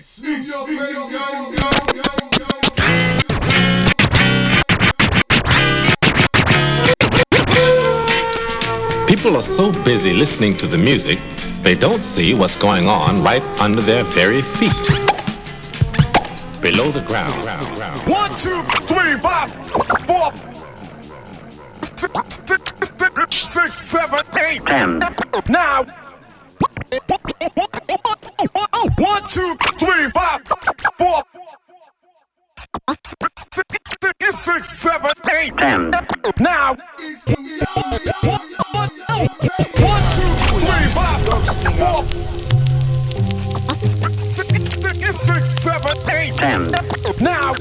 East, New York Radio. People are so busy listening to the music, they don't see what's going on right under their very feet. Below the ground. One, two, three, five, four, six, seven, eight, ten, nine. One, two, three, five, four, six, seven, eight, ten, now. One, two, three, five, four, six, seven, eight, ten. now.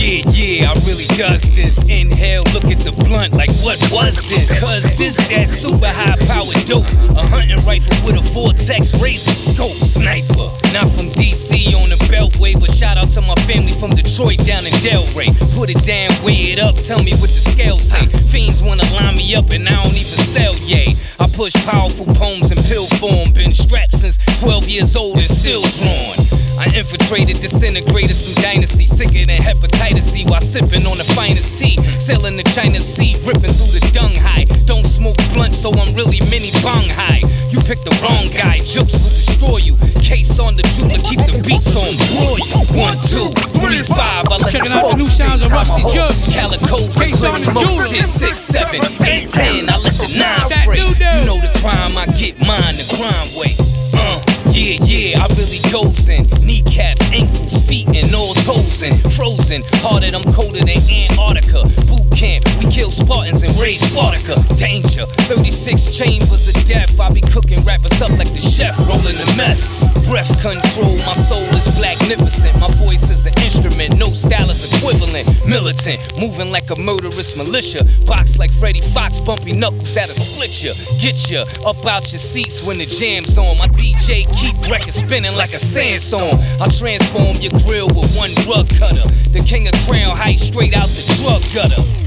Yeah, yeah, I really does this. Inhale, look at the blunt, like what was this? Cause this that super high powered dope. A hunting rifle with a vortex razor scope. Sniper, not from DC on the Beltway, but shout out to my family from Detroit down in Delray. Put it down, weigh it up, tell me what the scales say. Fiends wanna line me up and I don't even sell, yay. I push powerful poems in pill form, been strapped since 12 years old and still drawn. I infiltrated, disintegrated some dynasty, sicker than hepatitis D while sipping on the finest tea. Sailing the China Sea, ripping through the dung high. Don't smoke blunt, so I'm really mini bong high. You picked the wrong guy, jokes will destroy you. Case on the jeweler, keep the beats on roy. One, two, three, five. I Checking out the new sounds of Ruste Juxx. Calico, Kasan Da Julah. It's six, seven, eight, ten. I let the nine spray. You know the crime, I get mine the crime way. Uh, yeah, yeah, I really in. Kneecaps, ankles, feet, and all toes and Frozen, harder, I'm colder than Antarctica. Boot camp, we kill Spartans and raise Spartacus. Danger, 36 chambers of death. I be cooking rappers up like the chef, rolling the meth. Breath control, my soul is magnificent. My voice is an instrument, no style is equivalent. Militant, moving like a murderous militia. Box like Freddie Foxxx, bumpy knuckles that'll split ya. Get ya up out your seats when the jam's on. My DJ keep records spinning like a sandstorm. I transform your grill with one drug cutter. The king of crown height straight out the drug gutter.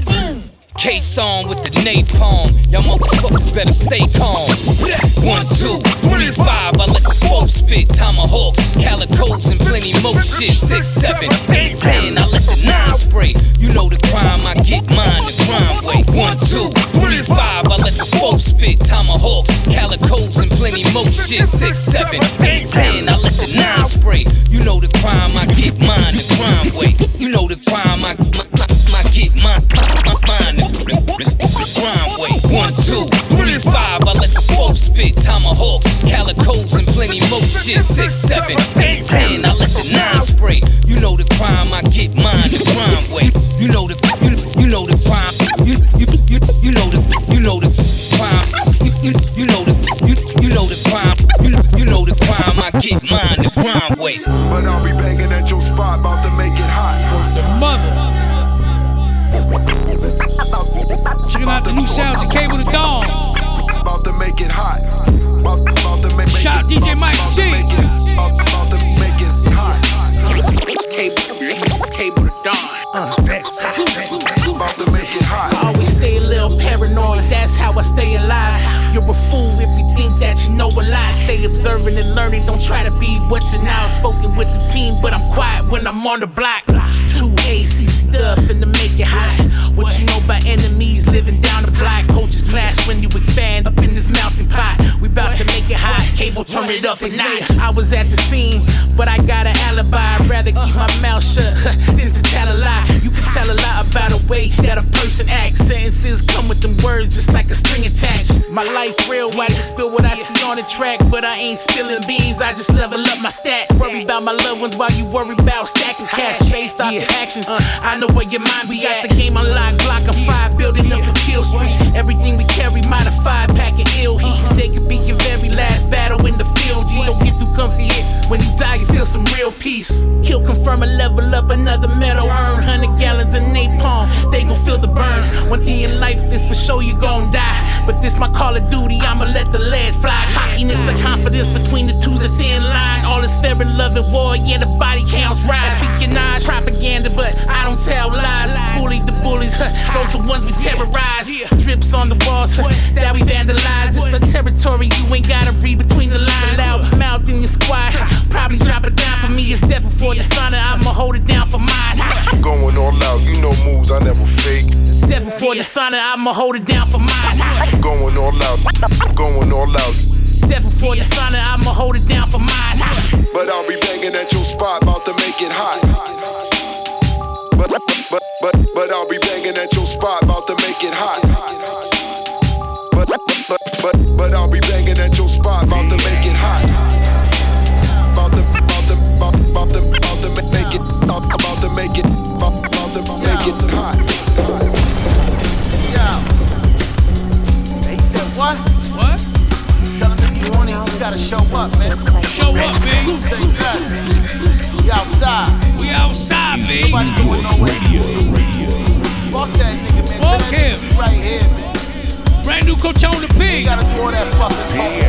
Case on with the napalm. Y'all motherfuckers better stay calm. One, two, three, five. I let the four spit. Tomahawks, calicos, and plenty more shit. Six, seven, eight, ten. I let the nine spray. You know the crime, I get mine the crime way. One, two, three, five. I let the four spit. Tomahawks, calicos, and plenty more shit. Six, seven, eight, ten. I let the nine spray. You know the crime, I get mine the crime way. You know the crime, I, my, my, my get mine, my, mine the crime way. One, two, three, five. I let the four spit. Tomahawks, calicos, and plenty more shit. Six, seven, eight, ten. I let the nine spray. You know the crime, I get mine the crime way. You know the, you, you know the crime. You, you, you, you know the, you know the crime. You, you, you know the, you, you know the crime. You, you know the crime, I get mine the crime way. But I'll be banging at your spot, about to make it. The. Checking out the new sounds of Kable The Don. About to make it hot. About, about to make, Shout make it, DJ Mike about C. To make it, about, about to make it hot. Kable, Kable The Don. About to make it hot. I always stay a little paranoid, that's how I stay alive. You're a fool if you think that you know a lie. Stay observing and learning, don't try to be what you're now. Spoken with the team, but I'm quiet when I'm on the block. Two AC stuff and to make it hot. Living down the block? Coaches clash when you expand up in this mountain pot. We bout to hot, cable turn it up a notch. I was at the scene, but I got an alibi. I'd rather keep my uh-huh. mouth shut than to tell a lie. You can tell a lot about a way that a person acts. Sentences come with them words just like a string attached. My life real, I just spill what I see on the track, but I ain't spilling beans. I just level up my stats. Worry about my loved ones while you worry about stacking cash based off the actions. Uh. I know where your mind be at. The game unlocked, block of five, building up a kill streak. Everything we carry modified, packing ill heat. Uh-huh. They could be your very last battle in the field. G don't get too comfy here. When you die, you feel some real peace. Kill, confirm, and level up another medal. Earn 100 gallons of napalm, they gon' feel the burn. One thing in life is for sure you gon' die. But this my call of duty, I'ma let the legs fly. Cockiness and confidence between the two's a thin line. All is fair and love and war, yeah, the body counts rise. Espionage, propaganda, but I don't tell lies. Bully the bullies, huh, those the ones we terrorize. Drips on the walls, huh, that we vandalize. It's a territory you ain't gotta read between the lines. Loud mouth in your squad. Probably drop it down for me. It's death before dishonor. I'ma hold it down for mine. Going all out. You know moves I never fake. Death before dishonor. I'ma hold it down for mine. Going all out. Going all out. Death before dishonor. I'ma hold it down for mine. But I'll be banging at your spot, about to make it hot. But but but but I'll be banging at your spot, about to make it hot. But, but, but, but, but I'll be banging at your spot, about to make it hot. About to, about to, about, about to, about to make it, about, about to make it, about, about to make it hot. Yo. He said what? What? Tell him if you want it, you gotta show up, man. Show up, B. Say less. We outside. We outside, B. Nobody going nowhere. Fuck that nigga, man. Fuck Tell him. right here, man. Brand new coach on the pig. gotta do all that fucking talking.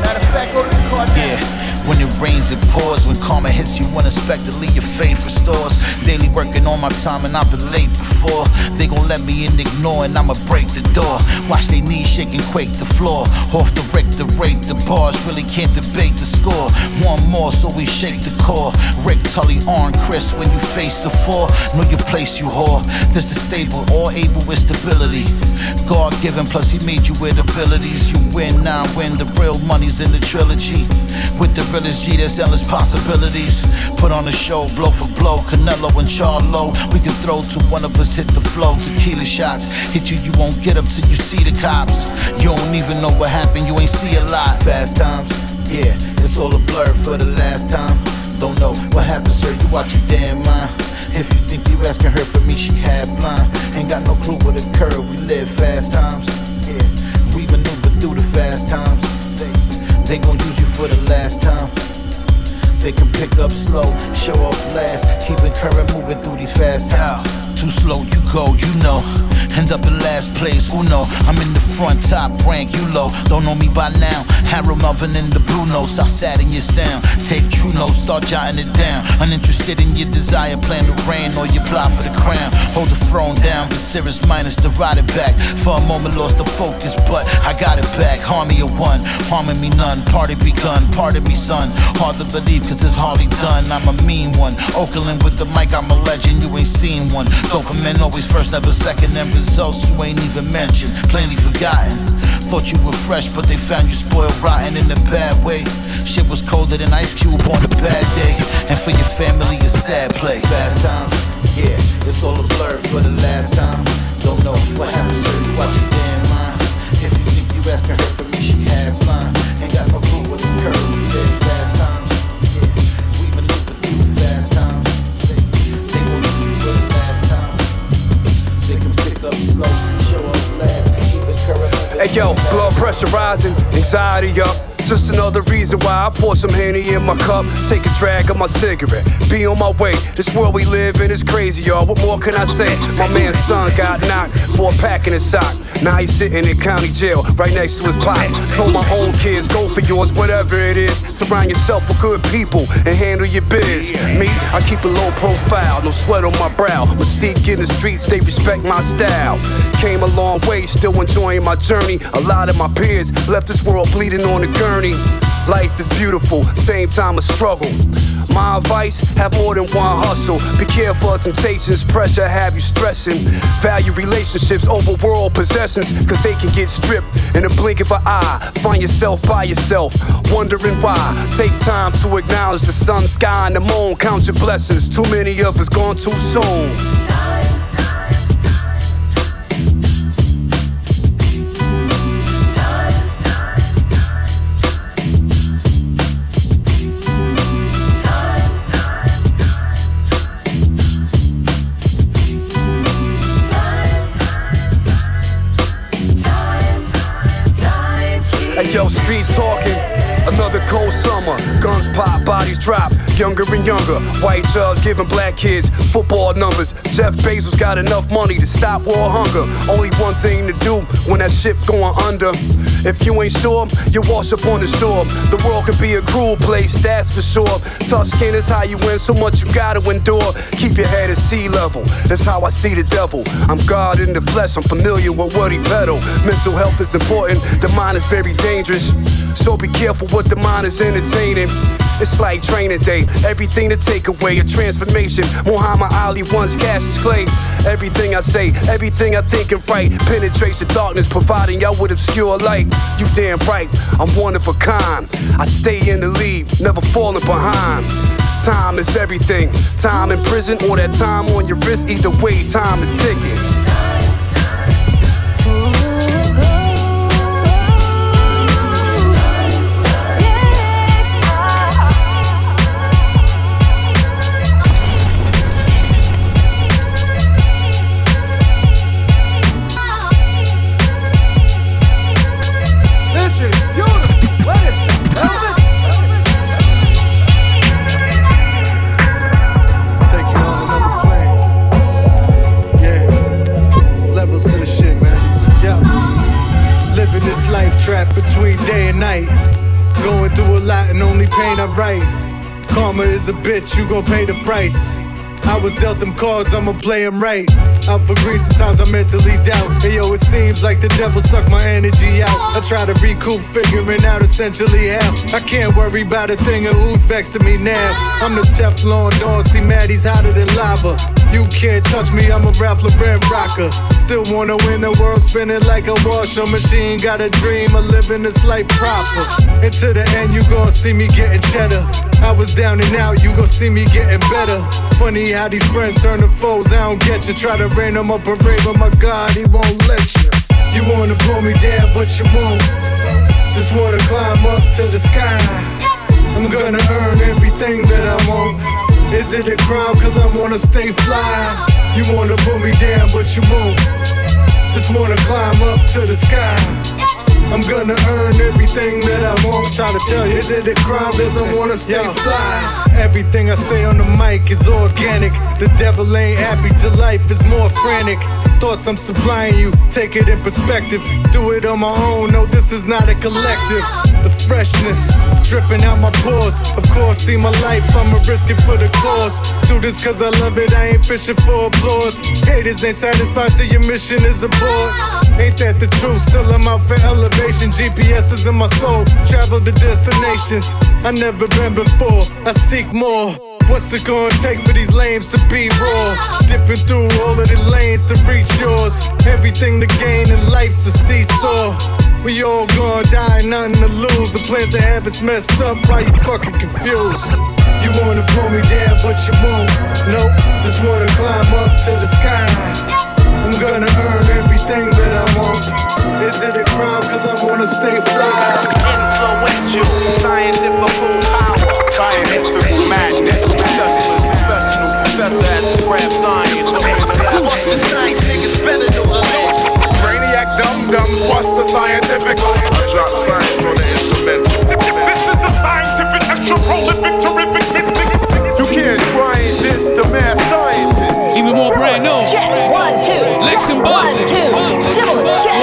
Matter of fact, go to the car Yeah. When it rains, it pours. When karma hits you unexpectedly, your faith restores. Daily working on my time, and I've been late before. They gon' let me in, ignore, and I'ma break the door. Watch they knees shake and quake the floor. Off the Rick, the rate, the bars really can't debate the score. One more, so we shake the core. Rick Tully on Chris when you face the four. Know your place, you whore. This is stable, all able with stability. God given, plus He made you with abilities. You win, now win. The real money's in the trilogy. With the realest G, there's endless possibilities. Put on a show, blow for blow. Canelo and Charlo. We can throw to one of us, hit the flow. Tequila shots. Hit you, you won't get up till you see the cops. You don't even know what happened, you ain't see a lot. Fast times, yeah, it's all a blur for the last time. Don't know what happened, sir. You watch your damn mind. If you think you asking her for me, she had blind. Ain't got no clue what occurred. We live fast times. Yeah, we maneuver through the fast times. They, gon' use you for the last time. They can pick up slow, show up last, keeping current moving through these fast times. Too slow, you go, you know. End up in last place, uno. I'm in the front, top rank, you low. Don't know me by now. Harold Melvin in the blue notes. I sat in your sound. Take true notes, start jotting it down. Uninterested in your desire, plan to reign or you apply for the crown. Hold the throne down, the serious minus to ride it back. For a moment, lost the focus, but I got it back. Harmony of one, harming me none. Party begun, pardon me, son. Hard to believe, cause it's hardly done. I'm a mean one. Oakland with the mic, I'm a legend, you ain't seen one. Dopamine always first, never second, and results you ain't even mentioned. Plainly forgotten. Thought you were fresh, but they found you spoiled rotten in a bad way. Shit was colder than Ice Cube on a bad day. And for your family, a sad play. Fast times, yeah, it's all a blur for the last time. Don't know what happened, so you watch your damn mind. If you think you asking her for me, she had blind. Ain't got no clue what occurred. We Hey yo, blood pressure rising, anxiety up. Just another reason why I pour some Henny in my cup, take a drag of my cigarette, be on my way. This world we live in is crazy, y'all. What more can I say? My man's son got knocked for a pack in his sock. Now he's sitting in county jail, right next to his pops. Told my own kids, go for yours, whatever it is. Surround yourself with good people and handle your biz. Me, I keep a low profile, no sweat on my brow. Mystique in the streets, they respect my style. Came a long way, still enjoying my journey. A lot of my peers left this world bleeding on the gurney. Life is beautiful, same time a struggle. My advice, have more than one hustle. Be careful of temptations, pressure have you stressing. Value relationships over world possessions, cause they can get stripped in a blink of an eye. Find yourself by yourself, wondering why. Take time to acknowledge the sun, sky, and the moon. Count your blessings. Too many of us gone too soon. Drop. Younger and younger. White judge giving black kids football numbers. Jeff Bezos got enough money to stop world hunger. Only one thing to do when that ship going under. If you ain't sure, you wash up on the shore. The world could be a cruel place, that's for sure. Tough skin is how you win, so much you gotta endure. Keep your head at sea level. That's how I see the devil. I'm God in the flesh, I'm familiar with what he peddle. Mental health is important, the mind is very dangerous. So be careful what the mind is entertaining. It's like training day. Everything to take away a transformation. Muhammad Ali once Cassius Clay. Everything I say, everything I think and write penetrates the darkness, providing y'all with obscure light. You damn right, I'm one of a kind. I stay in the lead, never falling behind. Time is everything. Time in prison or that time on your wrist. Either way, time is ticking. I'm right, karma is a bitch, you gon' pay the price. I was dealt them cards, I'ma play them right. Out for green, sometimes I mentally doubt. Hey yo, it seems like the devil sucked my energy out. I try to recoup, figuring out essentially how. I can't worry about a thing of who's vexed to me now. I'm the Teflon Don, see Maddie's hotter than lava. You can't touch me, I'm a Ralph Lauren rocker. Still wanna win the world, spinning like a washing machine. Got a dream of living this life proper. And to the end, you gon' see me getting cheddar. I was down and out, you gon' see me getting better. Funny how these friends turn to foes, I don't get you. Try to rain them up a parade, but my God, he won't let you. You wanna pull me down, but you won't. Just wanna climb up to the sky. I'm gonna earn everything that I want. Is it a crime cause I wanna stay fly? You wanna pull me down, but you won't. Just wanna climb up to the sky. I'm gonna earn everything that I want. Trying to tell you, is it a crime? Cause I wanna stay fly. Everything I say on the mic is organic. The devil ain't happy till life is more frantic. Thoughts I'm supplying you, take it in perspective. Do it on my own, no, this is not a collective. Freshness dripping out my pores. Of course, see my life, I'ma risk it for the cause. Do this cause I love it, I ain't fishing for applause. Haters ain't satisfied till your mission is aboard. Ain't that the truth? Still I'm out for elevation. GPS is in my soul. Travel to destinations I never been before. I seek more. What's it gonna take for these lames to be raw? Dipping through all of the lanes to reach yours. Everything to gain in life's a seesaw. We all gonna die, nothing to lose. The plans to have is messed up. Why you fucking confused? You wanna pull me down, but you won't. Nope, just wanna climb up to the sky. I'm gonna earn everything that I want. Is it a crime? Cause I wanna stay fly. Influential, scientific power, scientific madness. Professional professor at scrap science. What's the science niggas better know Brainiac dum dums, what's the scientific? Drop science on the instrumental. This is the scientific, extra prolific, terrific, mystic. You can't try and diss the mass scientist. Even more brand new. Check, one, two. Lex and One, two. Syllables, check.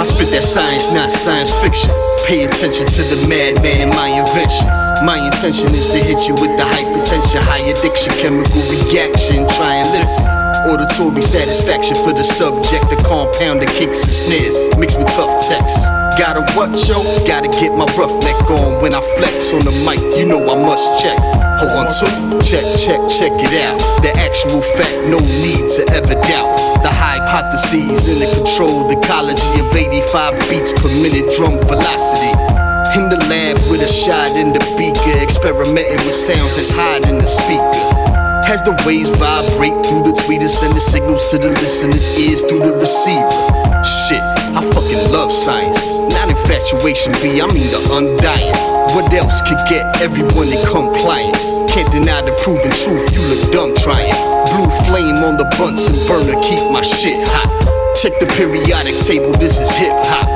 I spit that science, not science fiction. Pay attention to the madman in my invention. My intention is to hit you with the hypertension, high addiction, chemical reaction. Try and listen. Auditory satisfaction for the subject, the compound that kicks and snares, mixed with tough text. Gotta what, yo? Gotta get my rough neck on when I flex on the mic. You know I must check. Hold on two, check, check, check it out. The actual fact, no need to ever doubt. The hypotheses in the control, the ecology of 85 beats per minute drum velocity. In the lab with a shot in the beaker, experimenting with sounds that's hiding in the speaker. As the waves vibrate through the tweeters, send the signals to the listener's ears through the receiver. Shit, I fucking love science. Not infatuation, B, I mean the undying. What else could get everyone in compliance? Can't deny the proven truth, you look dumb trying. Blue flame on the Bunsen burner, keep my shit hot. Check the periodic table, this is hip hop.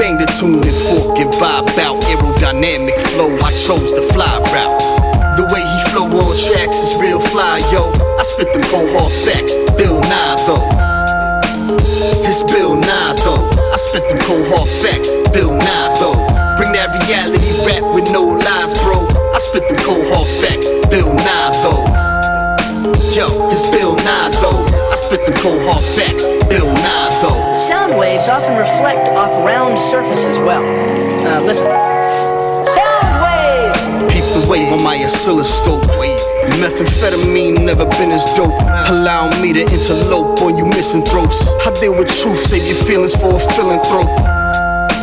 Bang the tune and fork and vibe out. Aerodynamic flow, I chose the fly route. The way he flow on tracks is real fly, yo. I spit them cold hard facts, Bill Nye though. It's Bill Nye though. I spit them cold hard facts, Bill Nye though. Bring that reality rap with no lies, bro. I spit them cold hard facts, Bill Nye though. Yo, it's Bill Nye though. I spit them cold hard facts, Bill Nye though. Sound waves often reflect off round surfaces well. Uh, listen. Sound waves! wave on my oscilloscope. Methamphetamine never been as dope. Allow me to interlope on you misanthropes. I deal with truth, save your feelings for a philanthrope.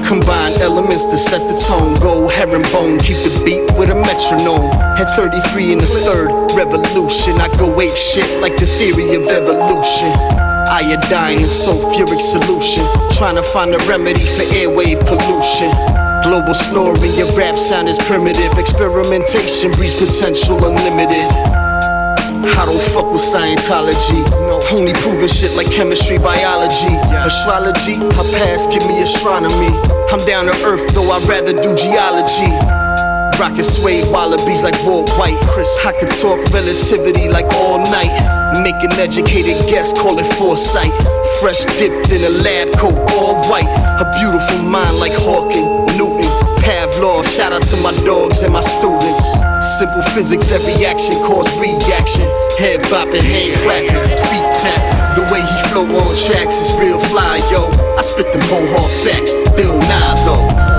Combine elements to set the tone. Go herringbone, keep the beat with a metronome. At 33 in the third revolution, I go ape shit like the theory of evolution. Iodine in sulfuric solution. Trying to find a remedy for airwave pollution. Global snoring, your rap sound is primitive. Experimentation breeds potential unlimited. I don't fuck with Scientology. Only proving shit like chemistry, biology. Astrology, I pass, give me astronomy. I'm down to earth, though I'd rather do geology. Rockin' suede wallabies like Walt White. Chris, I could talk relativity like all night. Make an educated guess, call it foresight. Fresh dipped in a lab coat, all white. A beautiful mind like Hawking, Pavlov. Shout out to my dogs and my students. Simple physics, every action cause reaction. Head bopping, hand clapping, feet tap. The way he flow on tracks is real fly, yo. I spit the whole hard facts. Bill Nye, though.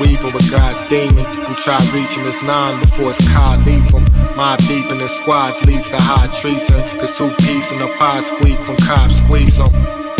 Weaving with God's demon who try reaching his nine before his car leave him. My deep in the squads leads to high treason. Cause two peas in a pie squeak when cops squeeze them.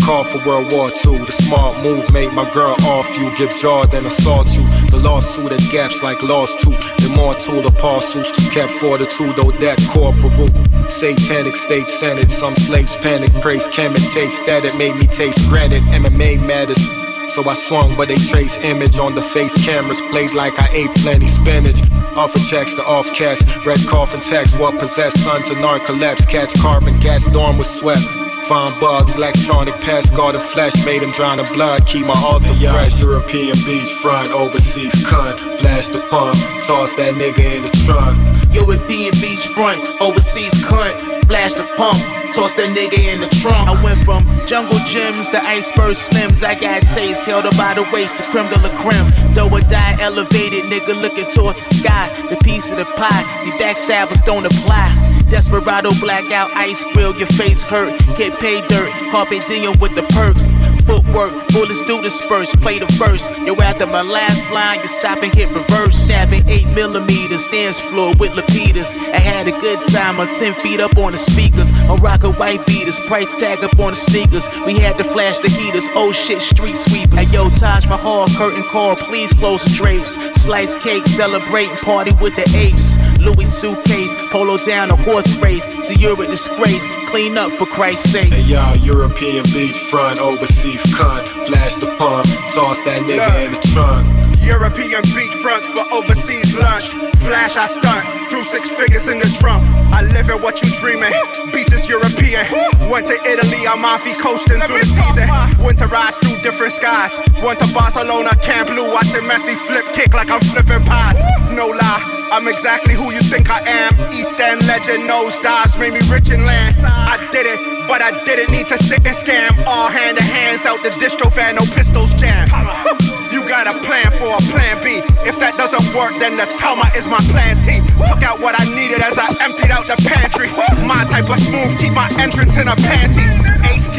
Call for World War II. The smart move made my girl off you. Give jaw then assault you. The lawsuit at gaps like lost tooth. Immortal apostles kept fortitude, though that corporal. Satanic state senate. Some slaves panic. Praise Kemet taste that it made me taste granted. MMA matters. So I swung, but they trace image on the face cameras. Played like I ate plenty spinach. Offer checks to off cats. Red coffin text. What possessed son to narcolepsy. Catch carbon gas. Dorm was swept. Find bugs, electronic pest, guard the flesh, made him drown in blood, keep my altar fresh. European beachfront, overseas cunt, flash the pump, toss that nigga in the trunk. European beachfront, overseas cunt, flash the pump, toss that nigga in the trunk. I went from jungle gyms to iceberg slims. I got taste held up by the waist to creme de la creme. Though or die elevated, nigga looking towards the sky. The piece of the pie, see backstabbers don't apply. Desperado blackout, ice grill, your face hurt. Get paid dirt, carpe diem with the perks. Footwork, bullets do disperse, play the first. Yo, after my last line, you stop and hit reverse. Stabbing 8 millimeters, dance floor with Lapidas. I had a good time, I'm 10 feet up on the speakers. I'm rocking white beaters, price tag up on the sneakers. We had to flash the heaters, oh shit, street sweepers. Hey yo, Taj Mahal, curtain call, please close the drapes. Slice cake, celebrating, party with the apes. Louis suitcase, polo down a horse race. So you're a disgrace, clean up for Christ's sake. Hey y'all, European beachfront, overseas cunt, flash the pump, toss that nigga in the trunk. European beachfront for overseas lunch. Flash, I stunt. Threw six figures in the trunk. I live in what you dreaming. Beaches European. Went to Italy, Amalfi coasting through the season. Winterized through different skies. Went to Barcelona, Camp Nou, watching Messi flip kick like I'm flipping pies. No lie, I'm exactly who you think I am. East End legend, nose dives, made me rich in land. I did it, but I didn't need to sit and scam. All hand to hands out the distro van, no pistols jam. You got a plan for a plan B. If that doesn't work, then the Tama is my plan T. Took out what I needed as I emptied out the pantry. My type of smooth, keep my entrance in a panty.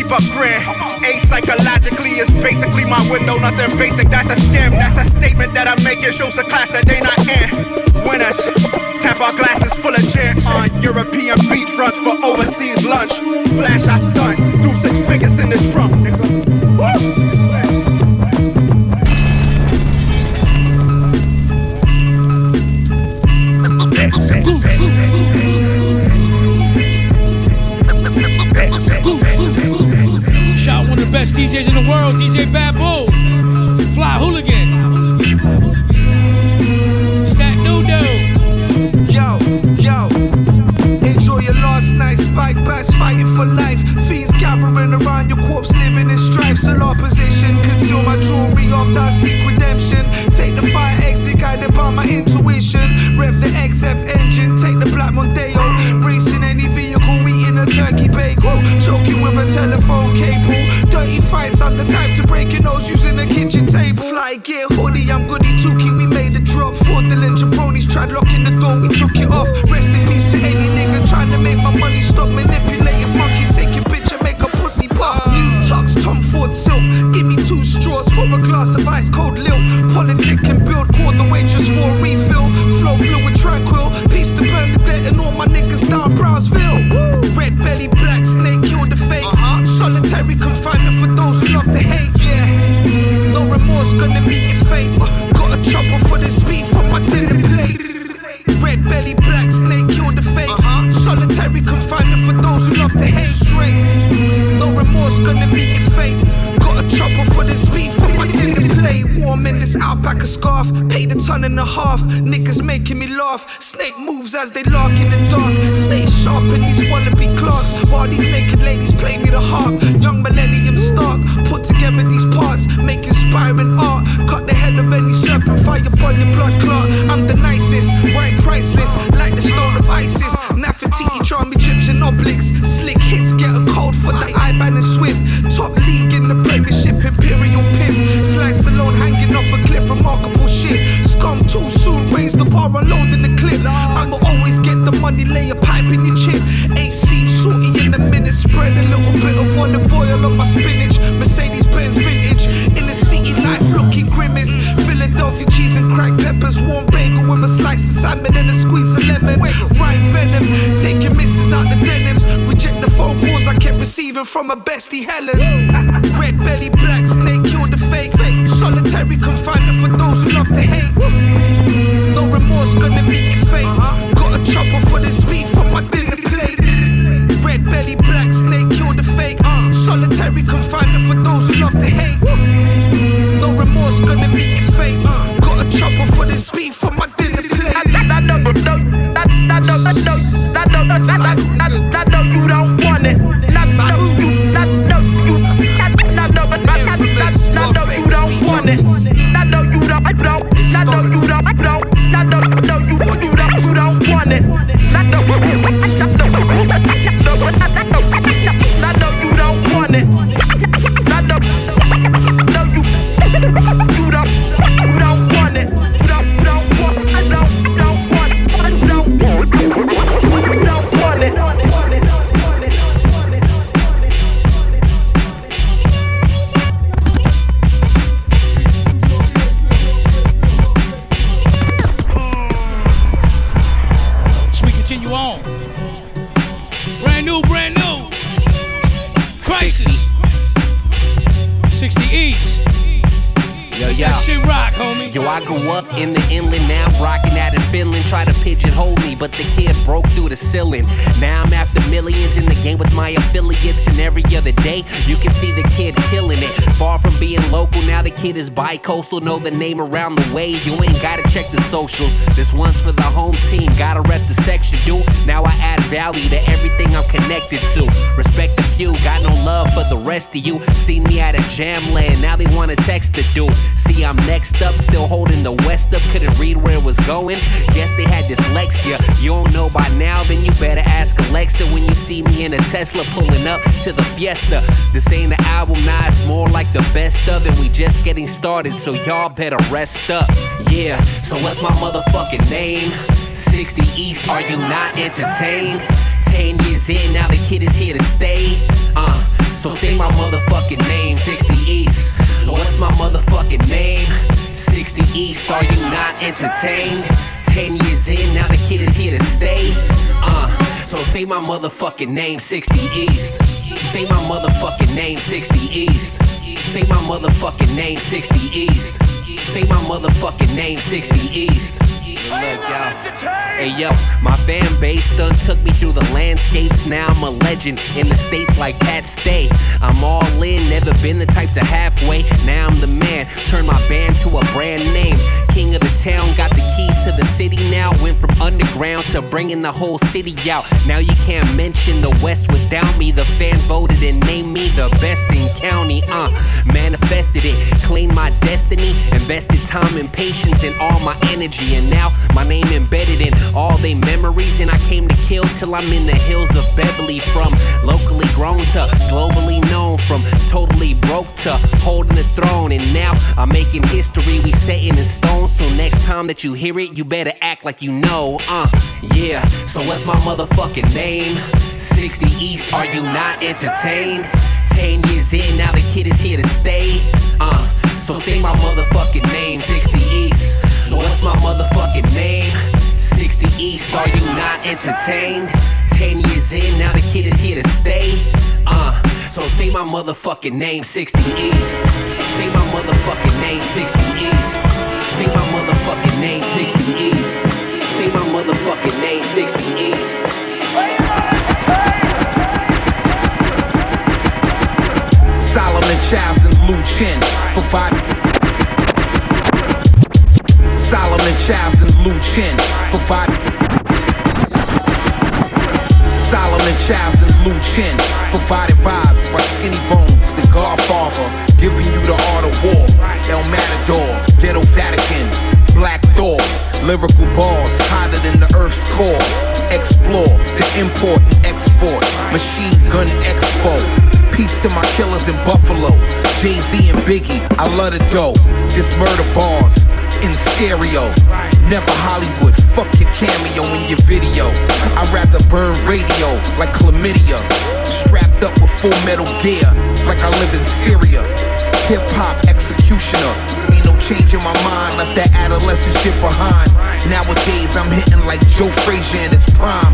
Keep up grin. Ace psychologically is basically my window, nothing basic. That's a scam. That's a statement that I'm making. Shows the class that they not in. Winners, tap our glasses full of gin on European beachfronts for overseas lunch. Flash, I stunt. Threw six figures in the trunk, nigga. Woo! My affiliates, and every other day you can see the kid killing it. Far from being local, now the kid is bi-coastal. Know the name around the way, you ain't gotta check the socials. This one's for the home team, gotta rep the section, dude. Now I add value to everything I'm connected to. Respect the few, got no love for the rest of you. See me at a jam land, now they wanna text the dude. See, I'm next up, still holding the west up. Couldn't read where it was going. Guess they had dyslexia. You don't know by now, then you better ask Alexa when you see me in a Tesla pulling up to the Fiesta. This ain't the album, nah, it's more like the best of, and we just getting started, so y'all better rest up. Yeah, so what's my motherfucking name? 60 East, are you not entertained? 10 years in, now the kid is here to stay. Uh, so say my motherfucking name, 60 East. So what's my motherfucking name? 60 East, are you not entertained? 10 years in, now the kid is here to stay. Uh, so say my motherfucking name, 60 East. Say my motherfucking name, 60 East. Say my motherfucking name, 60 East. Say my motherfucking name, 60 East. Look, yo. Hey, yo, my fan base done took me through the landscapes. Now I'm a legend in the states like Pat Stay. I'm all in, never been the type to halfway. Now I'm the man, turn my band to a brand name. King of the town, got the keys to the city now. Went from underground to bringing the whole city out. Now you can't mention the West without me. The fans voted and named me the best in county. Uh, manifested it, claimed my destiny, invested time and patience and all my energy, and now My name embedded in all they memories, and I came to kill till I'm in the hills of Beverly. From locally grown to globally known, from totally broke to holding the throne, and now I'm making history. We setting in stone, so next time that you hear it, you better act like you know. Uh, yeah. So what's my motherfucking name? 60 East, are you not entertained? 10 years in, now the kid is here to stay. Uh, so say my motherfucking name, 60 East. So what's my motherfucking name? 60 East, are you not entertained? 10 years in, now the kid is here to stay. Uh, so say my motherfucking name, 60 East. Say my motherfucking name, 60 East. Say my motherfucking name, 60 East. Say my motherfucking name, 60 East. Solomon Childs and Lu Chin provide. Solomon Childs and Lu Chin provide. Solomon Childs and Lu Chin provided vibes by Skinny Bonez, the Godfather, giving you the art of war. El Matador, Ghetto Vatican, Black Thor, lyrical bars hotter than the Earth's core. Explore the import and export, machine gun expo. Peace to my killers in Buffalo, Jay Z and Biggie. I love the dough. This murder bars in stereo. Never Hollywood. Fuck your cameo in your video. I'd rather burn radio like chlamydia. Strapped up with full metal gear like I live in Syria. Hip hop executioner. Ain't no change in my mind. Left that adolescent shit behind. Nowadays I'm hitting like Joe Frazier in his prime.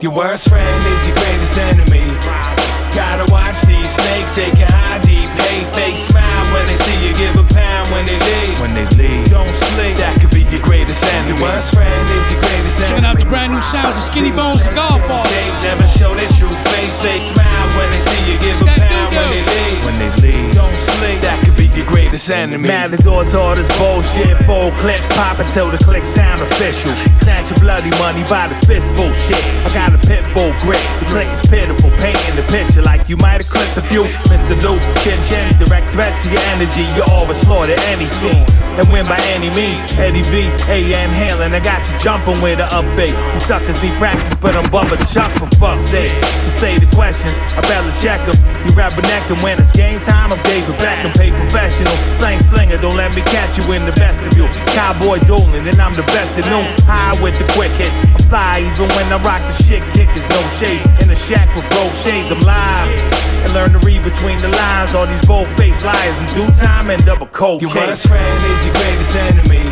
Your worst friend is your greatest enemy. Gotta watch these snakes taking high deep. Hey, fake smile when they see you give a pound when they leave. When they leave, don't sleep. That could be your greatest enemy. Your worst friend is your greatest enemy. Checking out the brand new sounds of Skinny Bonez, the Godfather. They never show their true face. Fake smile when they see you give a pound when they leave. When they leave, don't sleep. That could be your greatest enemy. Matador taught us bullshit. Full clips pop until the click sound official. Snatch your bloody money by the fistful shit. I got a pit bull grip. The click is pitiful. Painting the picture like you might have clipped a few. Mr. Luke, chin chin, direct threat to your energy. You always slaughter any team. And win by any means. Eddie V, AM Halen, I got you jumping with the update. You suckers need practice, but I'm Bubba Chuck for fuck's sake. To say the questions, I better check them. You rubberneck them when it's game time. I'm David Beckham, pay professional. Slang slinger, don't let me catch you in the vestibule. Cowboy dueling, and I'm the best at noon. High with the quick hits. I'm fly even when I rock the shit kick. There's no shade. In the shack with broke shades, I'm live. And learn to read between the lines. All these bold faced liars in due time end up a cold Your worst friend is your greatest enemy.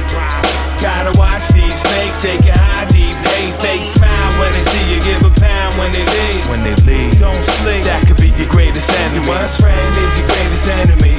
Gotta watch these snakes take it high deep. They fake smile when they see you give a pound when they leave. When they leave, don't sleep. That could be your greatest enemy. Your worst friend is your greatest enemy.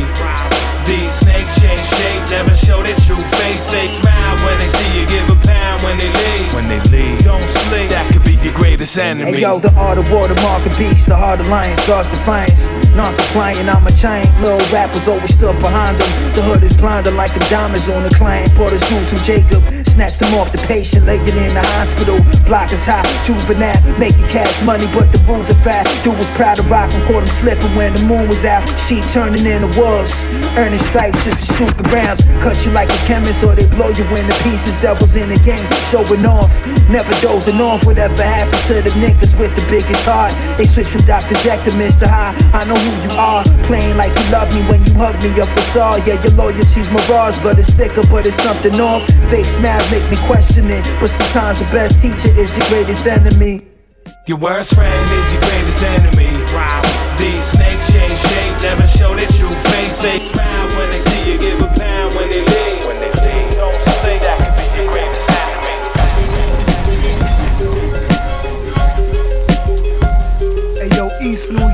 These snakes change shape, never show their true face. They smile when they see you give a pound when they leave. When they leave, don't sleep. That your greatest enemy. Hey yo, the art of watermark a beast, the heart of lion starts defiance. Non compliant, I'm a chain. Little rappers always stuck behind them. The hood is blinder like the diamonds on the client. Bought his jewels from Jacob. Snatched them off the patient, it in the hospital. Block is high, juvenile, making cash money, but the rules are fat. Dude was proud to rock and caught him slipping when the moon was out. Sheep turning into wolves, earning stripes just for shooting rounds. Cut you like a chemist, or they blow you into pieces. Devils in the game, showing off, never dozing off. Whatever happened to the niggas with the biggest heart? They switched from Dr. Jack to Mr. High. I know who you are, playing like you love me when you hug me. Your facade, yeah, your loyalty's mirage, but it's thicker, but it's something off. Fake smiles make me question it, but sometimes the best teacher is your greatest enemy. Your worst friend is your greatest enemy. These snakes change shape, never show their true face. Fake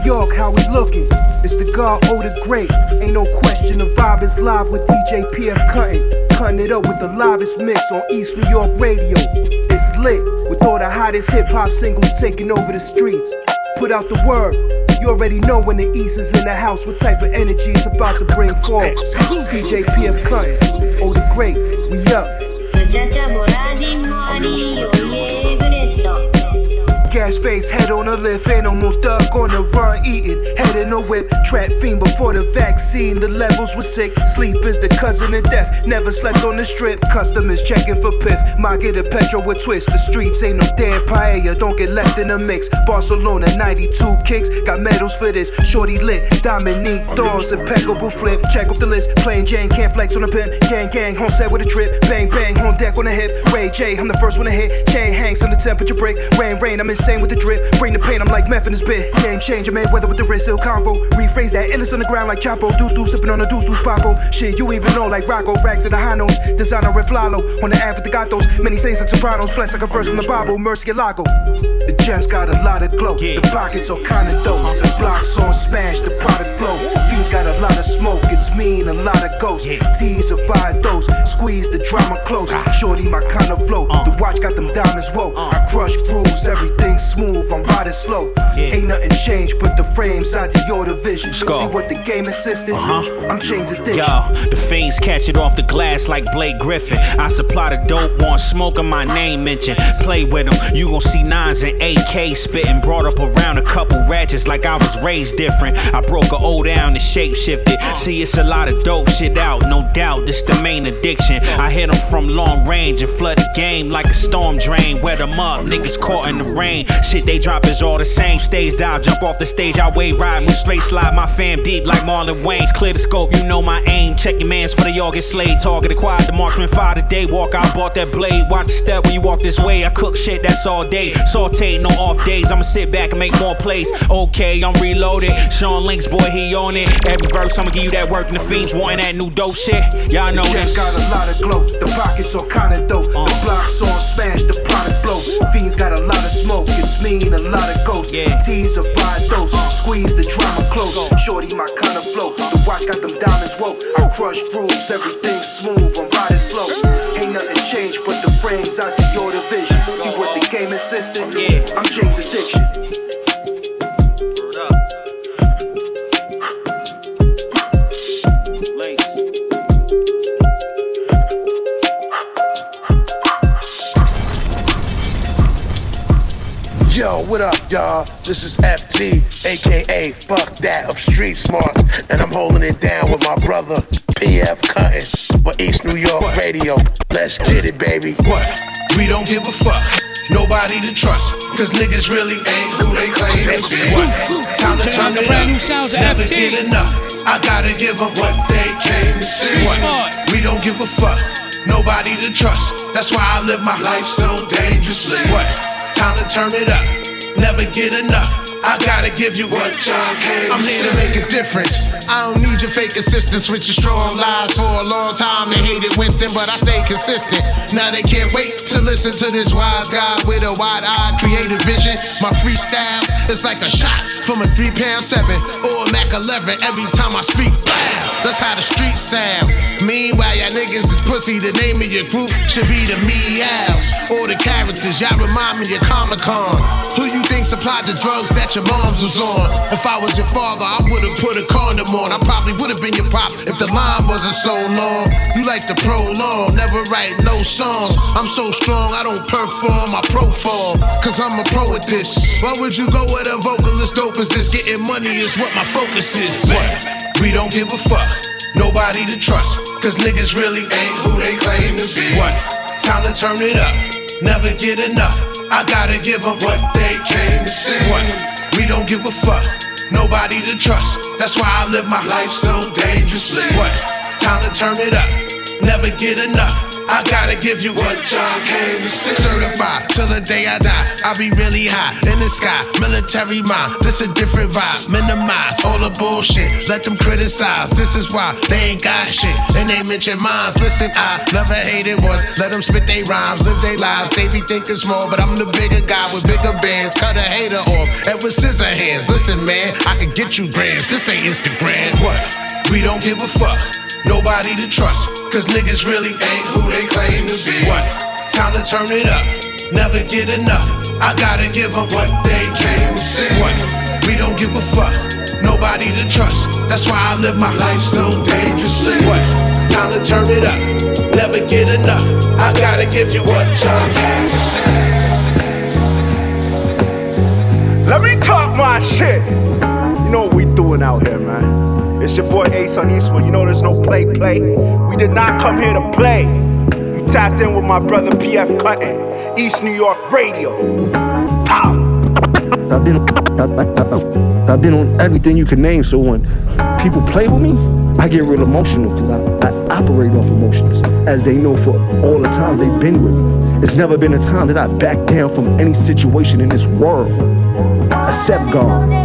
York, how we looking? It's the God O the Great. Ain't no question, the vibe is live with DJ PF Cuttin. Cutting it up with the livest mix on East New York radio. It's lit with all the hottest hip hop singles taking over the streets. Put out the word. You already know when the East is in the house what type of energy it's about to bring forth. DJ PF Cuttin, O the Great, we up. Face, head on a lift, ain't no more thug on the run, eating. Head in a whip, trap fiend before the vaccine. The levels were sick, sleep is the cousin of death. Never slept on the strip, customers checking for piff. My get a petrol with twist, the streets ain't no damn paella, don't get left in the mix. Barcelona 92 kicks, got medals for this. Shorty lit, Dominique Dawes, impeccable flip. Check off the list, Playing Jane, can't flex on a pimp. Gang, gang, home set with a trip. Bang, bang, home deck on the hip. Ray J, I'm the first one to hit. Chain hangs on the temperature break. Rain, rain, I'm insane with the drip. Bring the pain. I'm like meth in this bit. Game changer. Man weather with the wrist. Ill convo. Rephrase that. Illness on the ground like Chapo. Deuce deuce sipping on a deuce deuce papo. Shit you even know like Rocco. Rags at the high notes. Designer Flalo. On the ad for the gatos. Many saints like sopranos. Blessed like a verse from the Bible. Mercy Lago. The gems got a lot of glow. The pockets are kinda dope. The blocks on smash. The product blow. Fiends got a lot of smoke. It's mean. A lot of ghosts. T's a five dose. Squeeze the drama close. Shorty my kind of flow. Uh. The watch got them diamonds. Whoa. Uh. I crush grooves. Everything smooth. I'm riding slow. Ain't nothing changed but the frames out the your division. See what the game insisted. Uh-huh. I'm Jane's Addiction. Yo, the fiends catch it off the glass like Blake Griffin. I supply the dope, want smoke and my name mentioned. Play with them, you gon' see nines and AK spitting. Brought up around a couple ratchets like I was raised different. I broke a O down and shape shifted. See, it's a lot of dope shit out, no doubt. This the main addiction. I hit them from long range and flood the game like a storm drain. Wet them up, niggas caught in the rain. Shit they drop is all the same. Stage dive, jump off the stage, I wave ride, move straight slide. My fam deep like Marlon Wayans. Clear the scope, you know my aim. Check your mans for the August slade. Target acquired, the marksman fire today. Walk out, bought that blade. Watch the step when you walk this way. I cook shit, that's all day. Saute, no off days. I'ma sit back and make more plays. Okay, I'm reloaded. Sean Links, boy, he on it. Every verse, I'ma give you that work. And the fiends wanting that new dope shit. Y'all know the this. got a lot of glow. The pockets are kinda dope. Uh. The blocks on smash. The product blow. Fiends got a lot of smoke. It's mean. A lot of ghosts. Yeah. T's a five dose. Squeeze the drama close. Shorty my kind of flow. The watch got them diamonds. Whoa. I crush grooves. Everything smooth. I'm riding slow. Ain't nothing changed but the frames out the your division. See what the game insisted. I'm Jane's Addiction. What up, y'all? This is FT, aka Fuck That of Street Smartz, and I'm holding it down with my brother PF Cuttin for East New York Radio. Let's get it, baby. What? We don't give a fuck. Nobody to trust, cause niggas really ain't who they claim to be. What? Time to turn it up. new sounds of Never FT. get enough. I gotta give them what they came to see. What? We don't give a fuck. Nobody to trust. That's why I live my life so dangerously. What? Time to turn it up. Never get enough. I gotta give you what y'all came I'm here to make a difference. I don't need your fake assistance with your strong lies for a long time. They hated Winston, but I stayed consistent. Now they can't wait to listen to this wise guy with a wide-eyed creative vision. My freestyle is like a shot from a three pound seven or a Mac 11 every time I speak. Loud. That's how the streets sound. Meanwhile, y'all niggas is pussy. The name of your group should be the Meows or the characters. Y'all remind me of Comic Con. Who you think supplied the drugs that your moms was on? If I was your father, I would've put a condom on. I probably would've been your pop if the line wasn't so long. You like to prolong, never write no songs. I'm so strong, I don't perform, I perform. Cause I'm a pro at this. Why would you go with a vocalist dope as this? Getting money is what my focus is. What? We don't give a fuck. Nobody to trust. Cause niggas really ain't who they claim to be. What? Time to turn it up. Never get enough. I gotta give them what they came to see. What? We don't give a fuck. Nobody to trust. That's why I live my life so dangerously. What? Time to turn it up. Never get enough. I gotta give you what y'all came to see. Certified till the day I die. I'll be really high in the sky. Military mind. This a different vibe. Minimize all the bullshit. Let them criticize. This is why they ain't got shit. And they mention minds. Listen, I never hated once. Let them spit they rhymes, live their lives. They be thinking small, but I'm the bigger guy with bigger bands. Cut a hater off. Edward Scissorhands. Listen, man, I can get you grams. This ain't Instagram. What? We don't give a fuck. Nobody to trust. Cause niggas really ain't who they claim to be. What? Time to turn it up. Never get enough. I gotta give them what they came to see. What? We don't give a fuck. Nobody to trust. That's why I live my life so dangerously. What? Time to turn it up. Never get enough. I gotta give you what y'all came to see. Let me talk my shit. You know what we doing out here, man? It's your boy Asun Eastwood. You know there's no play, play. We did not come here to play. You tapped in with my brother PF Cuttin, East New York Radio. Pow! I've been, I, have been on everything you can name. So when people play with me, I get real emotional because I, I operate off emotions, as they know for all the times they've been with me. It's never been a time that I back down from any situation in this world, except God.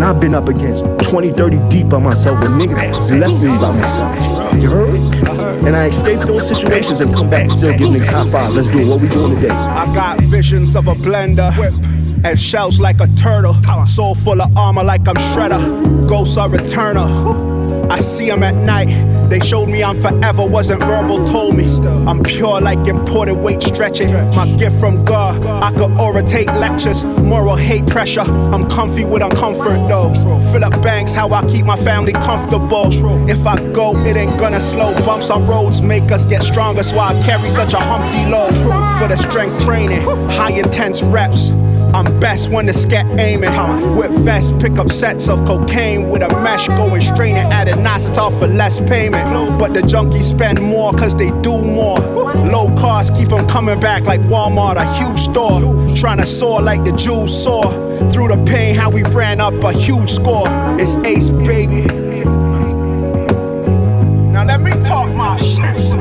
And I've been up against 20, 30 deep by myself when niggas left me by myself. You heard? And I escaped those situations and come back still give niggas high five. Let's do. What we doing today? I got visions of a blender. Whip And shells like a turtle. Soul full of armor like I'm Shredder. Ghosts are eternal. I see them at night. They showed me I'm forever, wasn't verbal, told me. I'm pure like imported weight stretching. My gift from God, I could oratate lectures. Moral hate pressure. I'm comfy with uncomfort though. Up banks, how I keep my family comfortable. If I go, it ain't gonna slow. Bumps on roads make us get stronger, so I carry such a humpty load. For the strength training, high intense reps. I'm best when the scat aiming. With fast pick up sets of cocaine with a mesh going straining at a inositol for less payment. But the junkies spend more cause they do more. Low cost keep them coming back like Walmart, a huge store. Trying to soar like the Jews saw. Through the pain, how we ran up a huge score. It's ace, baby. Now let me talk my shit.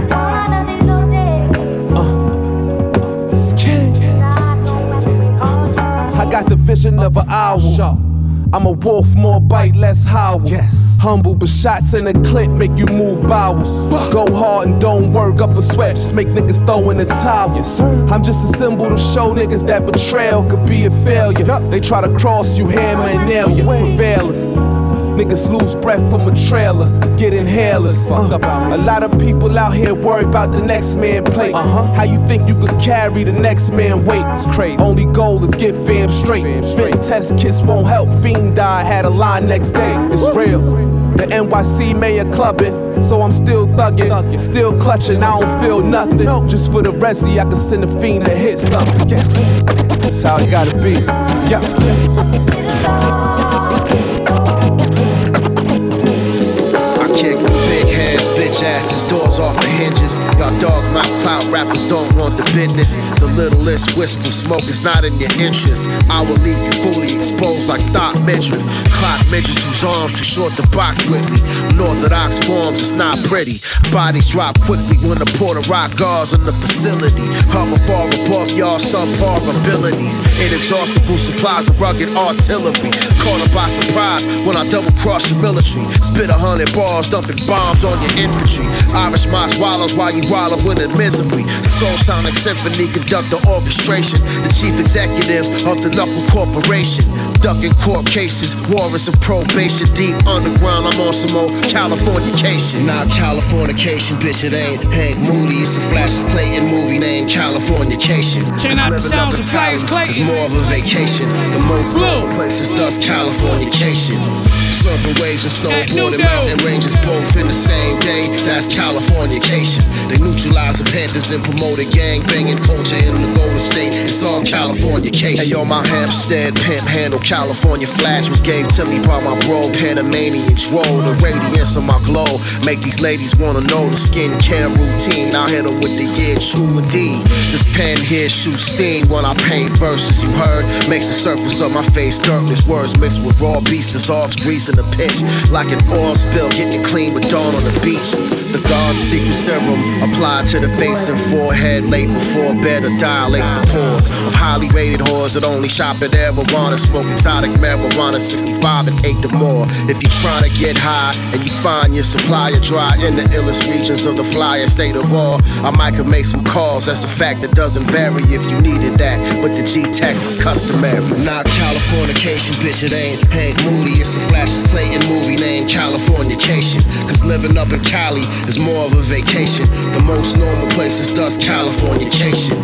I got the vision of an owl. I'm a wolf, more bite, less howl. Yes. Humble, but shots in a clip make you move bowels. Go hard and don't work up a sweat, just make niggas throw in the towel. Yes, sir. I'm just a symbol to show niggas that betrayal could be a failure. They try to cross you, hammer and nail you. Prevailers. Niggas lose breath from a trailer, get inhalers. Uh, a lot of people out here worry about the next man plate. Uh-huh. How you think you could carry the next man weight? It's crazy. Only goal is get fam straight. Fit test kits won't help. Fiend die, had a line next day. It's real. The NYC mayor clubbing, so I'm still thugging, still clutching. I don't feel nothing. Just for the resi, I can send a fiend to hit something. Yes, that's how it gotta be. Yeah. Hinges. Y'all dog mouth clout rappers don't want the business. The littlest wisp of smoke is not in your interest. I will leave you fully exposed like thought midget. Clock midgets whose arms too short to box with me. Unorthodox forms, it's not pretty. Bodies drop quickly when the Porter Rock guards in the facility. Hover far above y'all subpar abilities. Inexhaustible supplies of rugged artillery. Caught up by surprise when I double cross your military. Spit a hundred bars, dumping bombs on your infantry. Irish moss swallows while you wallow in it misery. Soul Sonic Symphony conduct the orchestration. The chief executive of the Knuckle Corporation. Ducking court cases, warrants of probation. Deep underground, I'm on some old Californication. Not Californication, bitch, it ain't Hank Moody. It's a Flahius Clayton movie named Californication. Checking out the sounds of Flahius Clayton. More of a vacation. The most places does Californication. Surfing waves and snowboarding mountain ranges both in the same day. That's Californication. They neutralize the Panthers and promote a gang banging culture in the Golden State. It's all Californication. Hey yo, my Hampstead pimp handle California flash was gave to me by my bro Panamanian Dro. The radiance of my glow make these ladies wanna know the skincare routine. I hit them with the yeah, true indeed. This pen here shoots steam when I paint verses. You heard makes the surface of my face darkness. Words mixed with raw beast dissolves grease in the pitch like an oil spill getting clean with dawn on the beach. The God's secret serum applied to the face and forehead late before bed to dilate the pores of highly rated whores that only shop at and smoke exotic marijuana 65 and 8 or more. If you're trying to get high and you find your supplier dry in the illest regions of the flyer state of all, I might could make some calls. That's a fact that doesn't vary if you needed that. But the G text is customary. Not Californication, bitch, it ain't Hank Moody. It's a Flash Clayton movie named Californication. Cause living up in Cali is more of a vacation. The most normal places does Californication.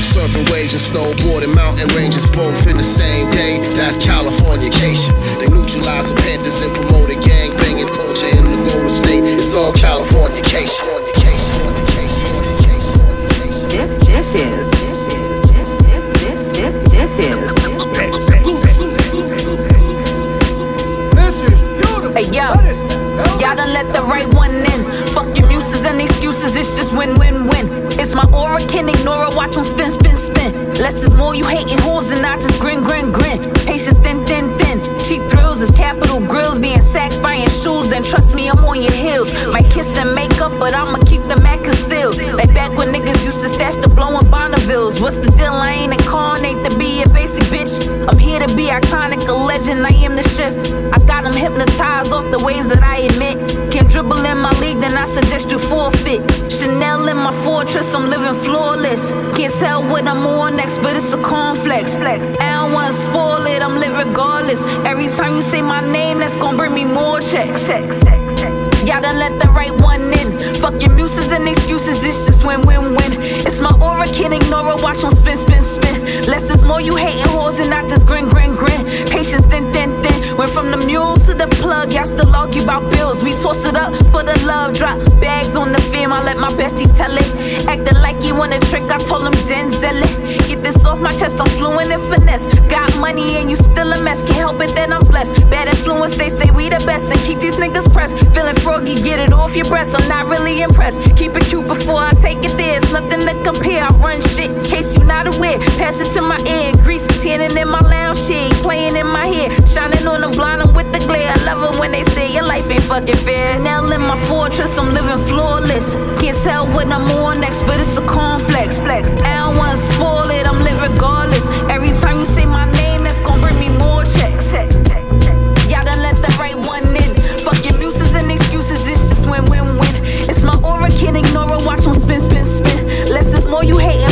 Surfing waves and snowboarding mountain ranges both in the same day. That's Californication. They neutralize the Panthers and promote a gang banging culture in the Golden State. It's all Californication. This, this is. This, this, this, this is. This is Done let the right one in. Fuck your muses and excuses, it's just win win win. It's my aura, can ignore it, watch them spin spin spin. Less is more, you hating hoes and I just grin grin grin. Patience thin thin thin. Cheap capital grills, being sacks, buying shoes, then trust me, I'm on your heels. Might kiss and makeup, but I'ma keep the Mac concealed. Like back when niggas used to stash the blowin' Bonnevilles. What's the deal? I ain't incarnate to be a basic bitch. I'm here to be iconic, a legend, I am the shift. I got them hypnotized off the waves that I admit. Can't dribble in my league, then I suggest you forfeit. Chanel in my fortress, I'm living flawless. Can't tell what I'm on next, but it's a complex. I don't wanna spoil it, I'm lit regardless. Every time you say my name, that's gonna bring me more checks. Y'all done let the right one in. Fuck your muses and excuses, it's just win win win. It's my aura, can't ignore it, watch them spin spin spin. Less is more, you hating hoes and I just grin grin grin. Patience thin thin thin. Went from the mule to the plug, y'all still argue about bills. We toss it up for the love, drop bags on the film, I let my bestie tell it. Acting like he want a trick, I told him Denzel it. Off my chest, I'm fluent in finesse. Got money and you still a mess, can't help it that I'm blessed. Bad influence, they say we the best and keep these niggas pressed. Feeling froggy, get it off your breast, I'm not really impressed. Keep it cute before I take it there, it's nothing to compare. I run shit, in case you not aware. Pass it to my ear, grease tanning in my lounge shit, playing in my hair, shining on them blind, with the glare. I love it when they say your life ain't fucking fair. Now in my fortress, I'm living flawless. Can't tell what I'm on next, but it's a complex. I don't wanna spoil it, I'm lit regardless. Every time you say my name, that's gonna bring me more checks. Y'all done let the right one in. Fuck your muses and excuses, it's just win win win. It's my aura, can't ignore it, watch them spin spin spin. Less is more, you hating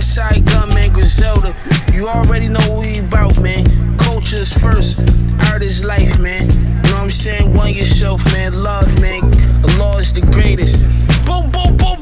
himself, West Side Gunman Griselda. You already know we about, man. Culture's first, art is life, man. You know what I'm saying? One yourself, man. Love, man. Law is the greatest. Boom, boom, boom.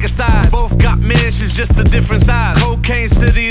Pick a side. Both got mansions, just a different size. Cocaine City,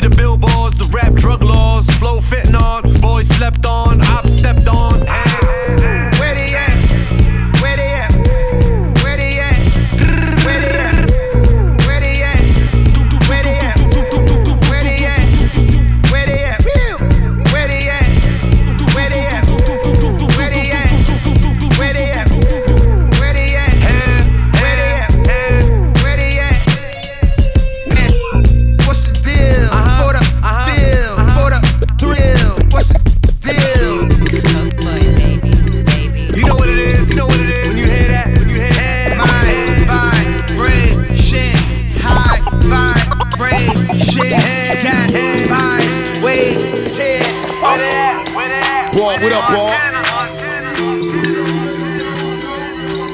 Boy, what up, boy?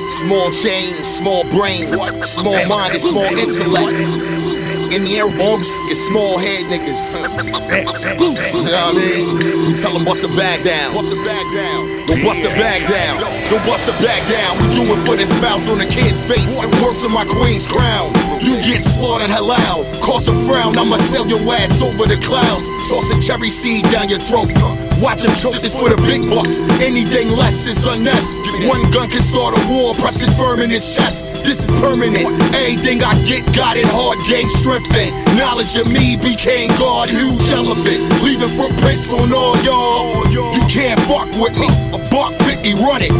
Small change, small brain, small mind, and small intellect. In the air hogs, get small head niggas. you know what I mean? We tell them bust a bag down. Bust a bag down. Don't bust a bag down. Don't bust a bag down. We do it for the smiles on the kid's face. It Works on my queen's crown. You get slaughtered halal. Cause a frown, I'ma sell your ass over the clouds. Toss a cherry seed down your throat. Watch him choke this for the big bucks. Anything less is unnecessary. One gun can start a war, press it firm in his chest. This is permanent. Anything I get, got it hard, gain strengthened. Knowledge of me became God, huge elephant. Leaving footprints on all y'all. You can't fuck with me. A buck 50, run it.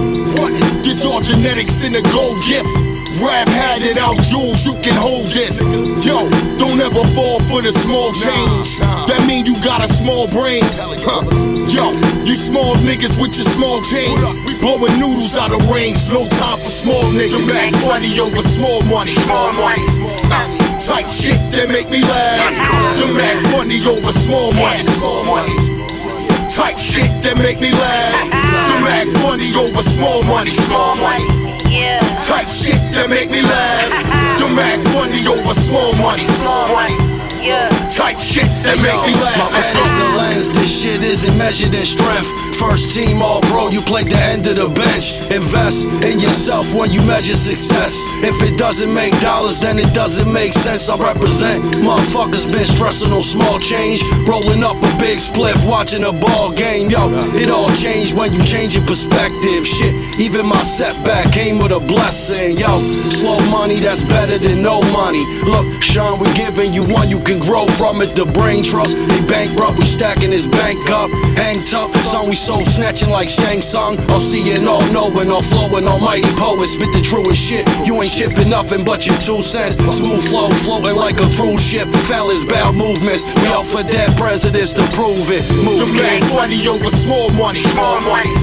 This all genetics in a gold gift. Rap had it out, Jules, you can hold this. Yo, don't ever fall for the small change. That mean you got a small brain. Huh. Yo, you small niggas with your small chains. Blowing noodles out of range, no time for small niggas. Back funny over small money. Small money. Type shit that make me laugh. The Mac funny over small money. Small money. Type shit that make me laugh. The Mac funny over small money. Small money. Yeah. Type shit that make me laugh. The Mac funny over small money. Small money. Yeah. Type shit that make me laugh. My Let's man is the lens, this shit isn't measured in strength. First team all pro, you played the end of the bench. Invest in yourself when you measure success. If it doesn't make dollars, then it doesn't make sense. I represent motherfuckers been stressing on small change. Rolling up a big spliff, watching a ball game. Yo, it all changed when you change your perspective. Shit, even my setback came with a blessing. Yo, slow money, that's better than no money. Look, Sean, we giving you one, you can grow from it. The brain trust, they bankrupt, we stacking his bank up. Hang tough, son, we soul snatching like Shang Tsung. All seeing, all knowing, all flowing, almighty poet. Spit the truest shit. You ain't chipping nothing but your two cents. Smooth flow, floating like a cruise ship. Fellas, bow movements. We out for dead presidents to prove it. Move game. Uh, funny over small money. Small money.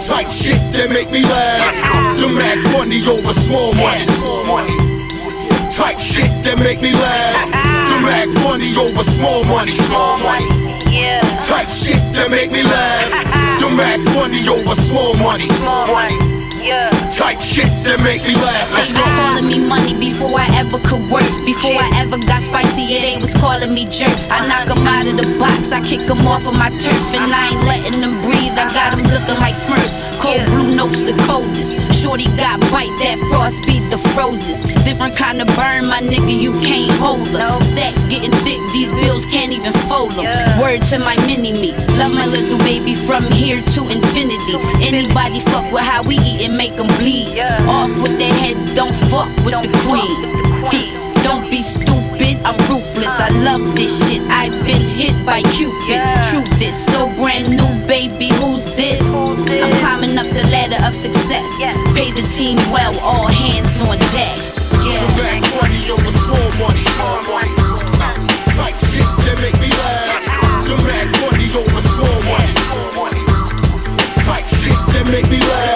Type shit that make me laugh. The Mac funny over small money. Small money. Type shit that make me laugh. The Mac funny over small money. Small money. Yeah. Type shit that make me laugh. The Mac money over small money. Small money. Yeah. Type shit that make me laugh. Let's They go. was calling me money before I ever could work. Before I ever got spicy, yeah, they was calling me jerk. I uh-huh. knock 'em out of the box, I kick 'em off of my turf, and I ain't letting them breathe. I got 'em looking like Smurfs. Cold blue notes the coldest. Shorty got bite that frost beat the frozes. Different kind of burn, my nigga, you can't hold them. Stacks getting thick, these bills can't even fold them. Word to my mini me, love my little baby from here to infinity. Anybody fuck with how we eat and make them bleed. Off with their heads, don't fuck with the queen. Don't be stupid, I'm ruthless. I love this shit. I've been hit by Cupid. Truth this, so brand new, baby. Who's this? I'm climbing up the ladder of success. Pay the team well, all hands on deck. Yeah. The Mac funny over small money. Small money. Type shit that make me laugh. The Mac funny over small money. Small money. Type shit that make me laugh.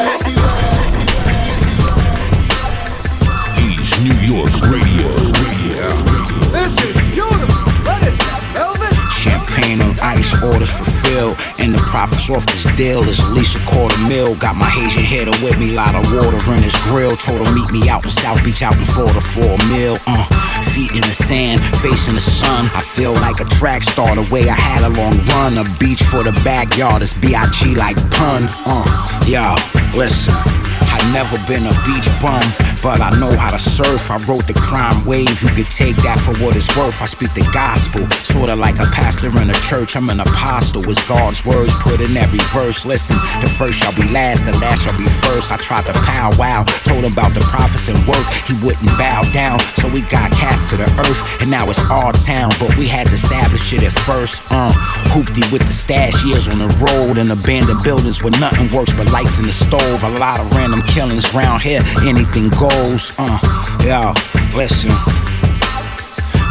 Orders fulfilled. And the profits off this deal is at least a quarter mil. Got my Haitian hitter with me, lot of water in his grill. Told him meet me out in South Beach, out in Florida for a meal. Uh, feet in the sand, facing the sun. I feel like a track star the way I had a long run. A beach for the backyard, it's B.I.G. like pun. Uh, yo, listen. Never been a beach bum, but I know how to surf. I wrote the crime wave, you could take that for what it's worth. I speak the gospel, sorta like a pastor in a church. I'm an apostle, it's God's words put in every verse. Listen, the first shall be last, the last shall be first. I tried to powwow, told him about the prophets and work. He wouldn't bow down, so we got cast to the earth, and now it's our town. But we had to establish it at first. Uh, hoopty with the stash years on the road and abandoned buildings where nothing works but lights in the stove. A lot of random killings round here, anything goes. Uh, yo, listen.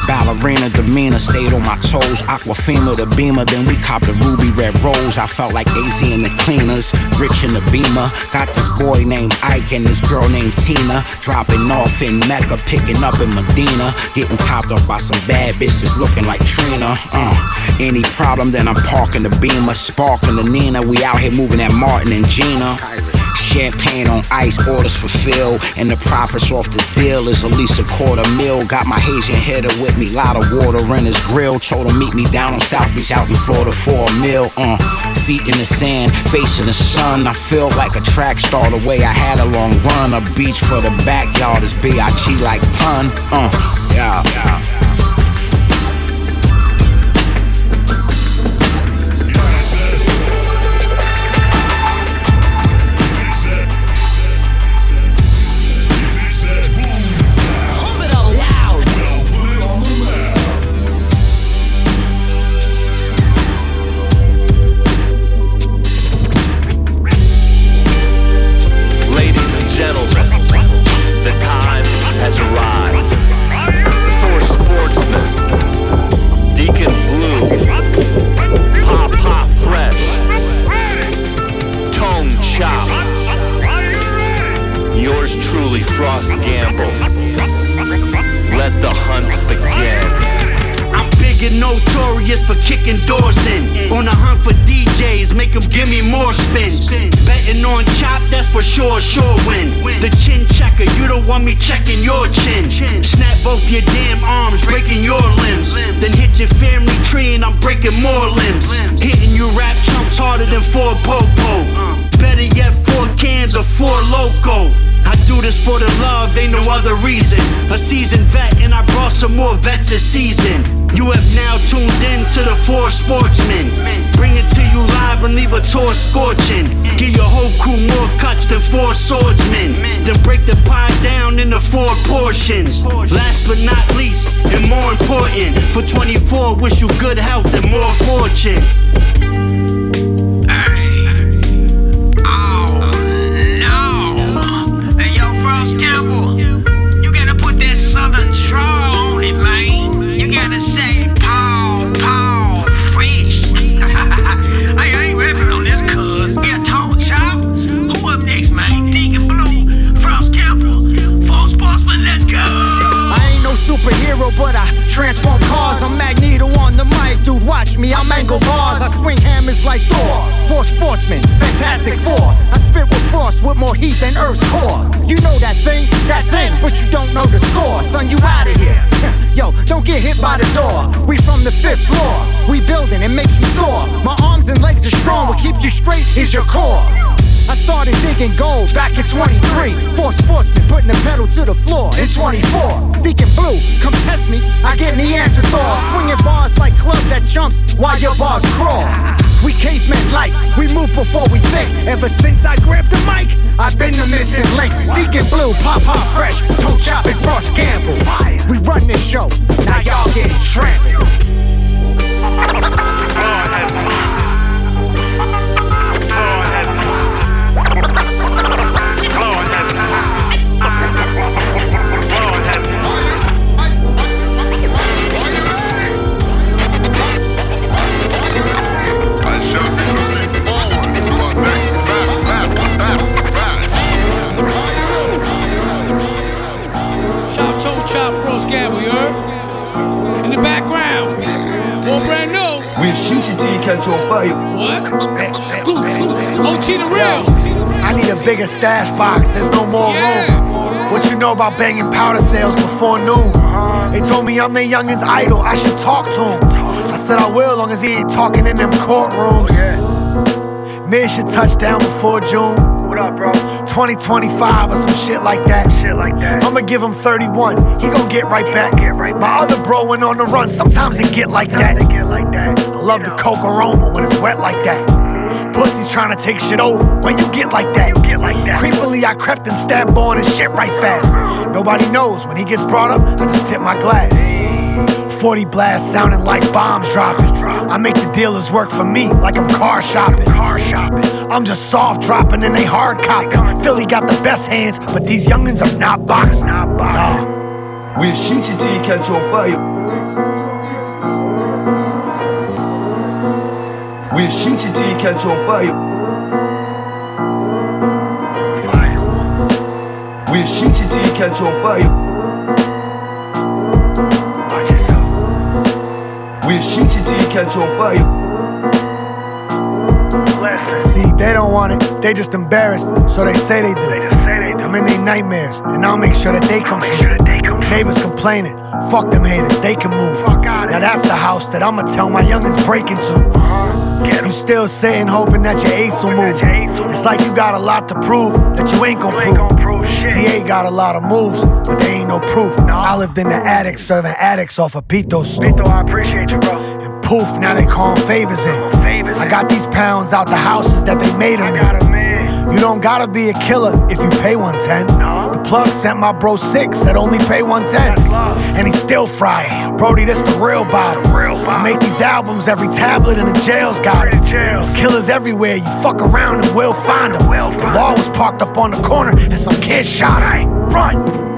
Ballerina demeanor, stayed on my toes. Aquafina the beamer, then we copped the ruby red rose. I felt like AZ in the cleaners, rich in the beamer. Got this boy named Ike and this girl named Tina. Dropping off in Mecca, picking up in Medina. Getting topped off by some bad bitches looking like Trina. Uh, any problem, then I'm parking the beamer, sparking the Nina. We out here moving at Martin and Gina. Champagne on ice, orders fulfilled, and the profits off this deal is at least a quarter mil. Got my Haitian header with me, lot of water in his grill. Told him meet me down on South Beach out in Florida for a meal. Uh, feet in the sand, facing the sun. I feel like a track star the way I had a long run. A beach for the backyard is B.I.G. like pun. Uh, yeah. yeah. both your damn arms, breaking your limbs. Then hit your family tree and I'm breaking more limbs. Hitting you rap chumps harder than four popo. Better yet, four cans of four loco. I do this for the love, ain't no other reason. A seasoned vet, and I brought some more vets this season. You have now tuned in to the Four Sportsmen. Bring it to you live and leave a tour scorching. Give your whole crew more cuts than four swordsmen. Then break the pie down into four portions. Last but not least, and more important, for 24, wish you good health and more fortune. But I transform cars. I'm Magneto on the mic, dude. Watch me, I'm angle bars. I swing hammers like Thor, four sportsmen, Fantastic Four. I spit with frost with more heat than Earth's core. You know that thing, that thing, but you don't know the score. Son, you out of here. Yo, don't get hit by the door. We from the fifth floor. We building, it makes you sore. My arms and legs are strong. What keep you straight is your core. I started Thinking gold back in 23. Four sportsmen putting the pedal to the floor in 24. Decon Blu, come test me. I get Neanderthal. Swinging bars like clubs at chumps while your bars crawl. We cavemen like, we move before we think. Ever since I grabbed the mic, I've been the missing link. Decon Blu, Pa Pa Fresh, Tone Chop and Frost Gamble. We run this show, now y'all getting trampled. Oh, background. One brand new. We'll shoot you till you catch on fire. What? OT the real. I need a bigger stash box. There's no more yeah. room. What you know about banging powder sales before noon? They told me I'm their youngin's idol. I should talk to him. I said I will, long as he ain't talking in them courtrooms. Oh, yeah. yeah. should touch down before June. What up, bro? 2025 or some shit like that. Shit like that. I'ma give him 31. He gon' get right back. Get right My other bro went on the run. Sometimes it get like that. Get like that. I love you the coke aroma when it's wet like that. Pussy's trying to take shit over when you get like that. You get like that. Creepily, I crept and stabbed on and shit right fast. Nobody knows when he gets brought up. I just tip my glass. 40 blasts sounding like bombs dropping. I make the dealers work for me like I'm car shopping shopping. I'm just soft dropping and they hard copping. Philly got the best hands, but these youngins are not boxing. Not boxing. Nah. We'll shoot you till you catch on fire. We'll shoot you till you catch on fire. We'll shoot you till you catch on fire. We'll shoot you till you catch on fire. See, they don't want it, they just embarrassed, so they say they do. They just say they do. I'm in their nightmares, and I'll make sure that they come make sure that they come Neighbors complaining, fuck them haters, they can move. Now that's the house that I'ma tell my youngins break into. Uh-huh. You still sitting hoping that your ace will move. It's like you got a lot to prove that you ain't gon' prove. Shit. Da got a lot of moves, but they ain't no proof. I lived in the attic serving addicts off of Pito's stool. Pito, I appreciate you, bro. And poof, now they calling favors in. I got these pounds out the houses that they made them in. You don't gotta be a killer if you pay 110. The plug sent my bro six, said only pay 110. And he still fried. Brody, this the real bottom. I make these albums, every tablet in the jail's got it. There's killers everywhere, you fuck around and we'll find them. The law was parked up on the corner and some kid shot it. Run!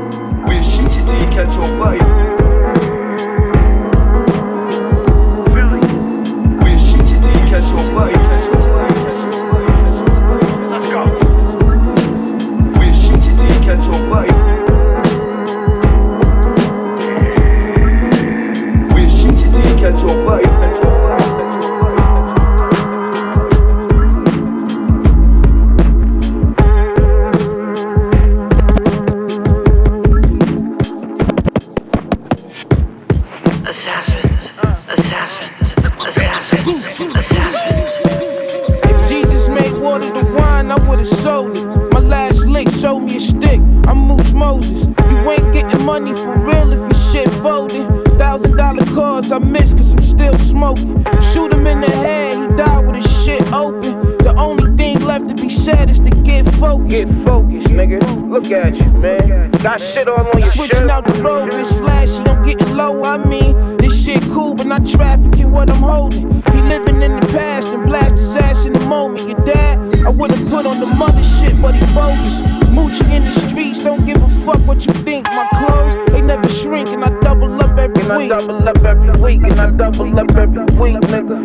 Money for real if your shit folded. Thousand dollar cars I miss cause I'm still smoking. Shoot him in the head, he died with his shit open. The only thing left to be said is to get focused. Get focused, nigga. Look at you, man. Got shit all on your shit. Switching out the road, it's flashy, I'm getting low. I mean, this shit cool, but not trafficking what I'm holding. He living in the past and blast his ass in the moment. Your dad, I would've put on the mother shit, but he bogus. Mooching in the streets, don't give a fuck what you think. My clothes, they never shrink, and I double up every and week. I double up every week, and I double up every week, nigga.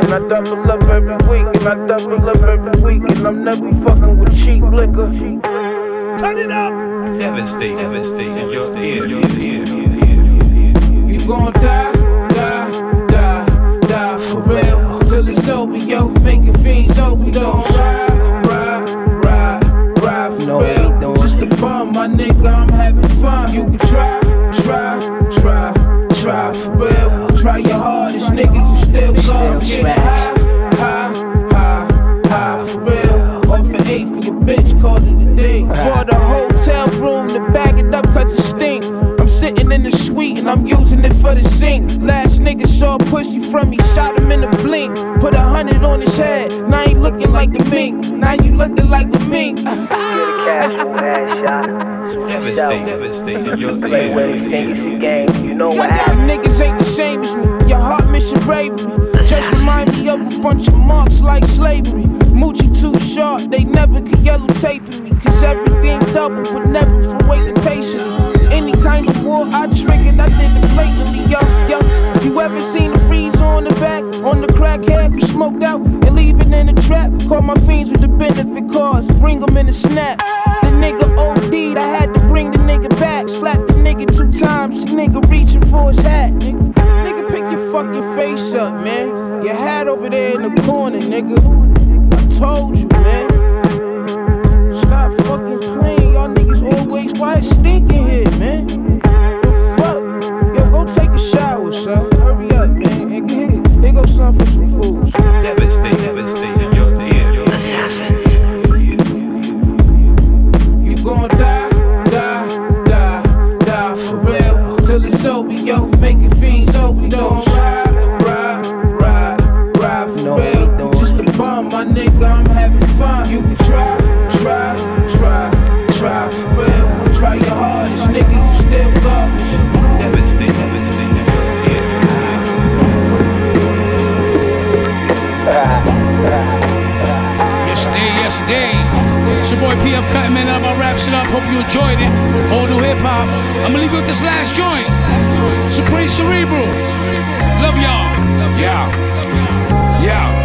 And I double up every week, and I double up every week, and I'm never fucking with cheap liquor. Turn it up! Devastate, devastate in your ear, your ear. Gon' die, die, die, die for real. Till it's over, yo. Making fiends overdose. Ride, ride, ride, ride for real. Just a bum, my nigga, I'm having fun. You can try, try, try, try for real. Try your hardest, niggas, you still go. Get high, and I'm using it for the sink. Last nigga saw pussy from me, shot him in the blink. Put a hundred on his head, now he looking like the mink. Now you looking like the mink. Devastate, devastate in your Play ear. with it, think it's a game. You know what happened? Niggas ain't the same as me. Your heart mission bravery. Just remind me of a bunch of marks like slavery. Moochie too short, they never could yellow taping me. Cause everything double, but never for waiting patience. Any kind of war I triggered, I did it blatantly, yo, yo. You ever seen a freeze on the back, on the crackhead who smoked out and leave it in the trap? Call my fiends with the benefit cars, bring them in a snap. The nigga OD'd, I had to bring the nigga back. Slap the nigga two times, nigga reaching for his hat. Nigga, nigga pick your fucking face up, man. Your hat over there in the corner, nigga. I told you, man. Stop fucking playing, y'all niggas always. Why it stinking here, man? The fuck? Yo, go take a shower, son. Hurry up, man. And get here. Here go some for some fools. PF Cuttin, man. I'm about wrap shit up. Hope you enjoyed it. Whole new hip hop. I'm gonna leave you with this last joint. Supreme Cerebral. Love y'all. Yeah. Yeah.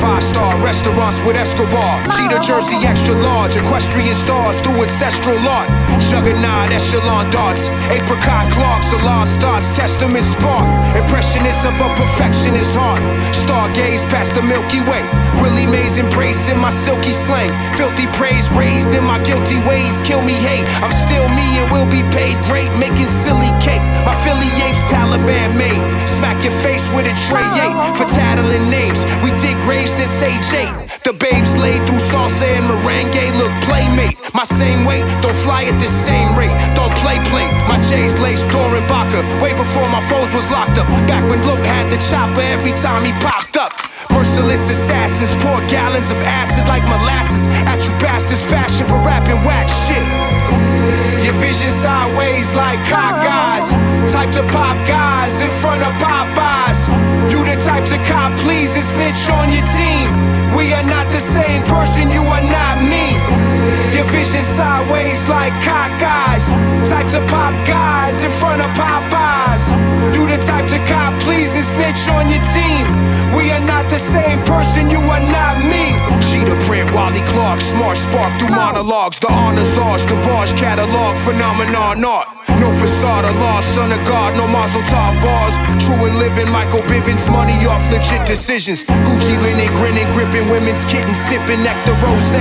Five star restaurants with Escobar. Cheetah jersey extra large. Equestrian stars through ancestral art. Juggernaut echelon darts. Apricot clocks. A lost thoughts. Testament spark. Impressionist of a perfectionist heart. Stargaze past the Milky Way. Willie Mays embracing my silky slang. Filthy praise raised in my guilty ways. Kill me hate. I'm still me and will be paid great. Making silly cake. My Philly apes Taliban mate. Smack your face with a tray eight. For tattling names. We dig graves since age eight. The babes laid through salsa and merengue. Look, playmate. My same weight. Don't fly at the same rate. Don't play play. My J's laced Doran Baca. Way before my foes was locked up. Back when Luke had the chopper every time he popped up. Merciless assassins pour gallons of acid like molasses at you bastards. Fashion for rapping whack shit. Your vision sideways like cock guys. Type to pop guys in front of Popeyes. You the type to cop pleas and snitch on your team. We are not the same person, you are not me. Your vision sideways like cock guys. Type to pop guys in front of Popeyes. You the type to cop pleas and snitch on your team. We are not the same person, you are not me. Cheetah print, Wally Clark, smart spark through monologues. The honors ours, the bars catalog, phenomenon art. No facade, a lost son of God, no Mazel Tov bars. True and living, Michael Bivins, money off legit decisions. Gucci linen, grinning, gripping women's kitten, sipping nectar rose.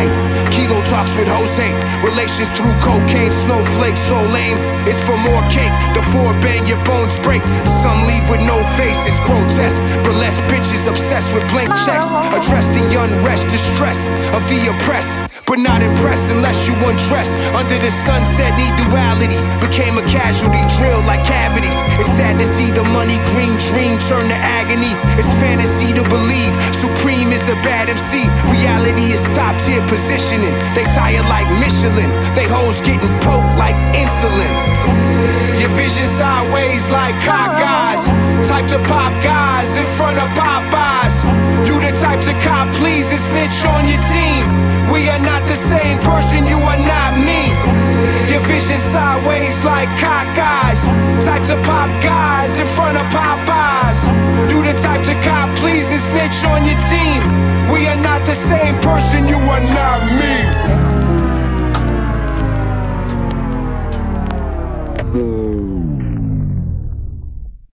Kilo talks with Jose. Relations through cocaine, snowflakes, so lame. It's for more cake. The four bang, your bones break. Some leave with no faces, grotesque. Burlesque bitches obsessed with blank checks. Address the unrest, distress of the oppressed. But not impressed unless you undress. Under the sunset, need duality. Became a casualty, drilled like cavities. It's sad to see the money green dream turn to agony. It's fantasy to believe Supreme is a bad MC. Reality is top tier positioning. They tire like Michelin. They hoes getting poked like insulin. Your vision sideways like cock guys. Type to pop guys in front of Popeyes. You the type to cop, pleas, and snitch on your team. We are not the same person, you are not me. Your vision sideways like cock eyes. Type to pop guys in front of Popeyes. You the type to cop, pleas, and snitch on your team. We are not the same person, you are not me. Hmm.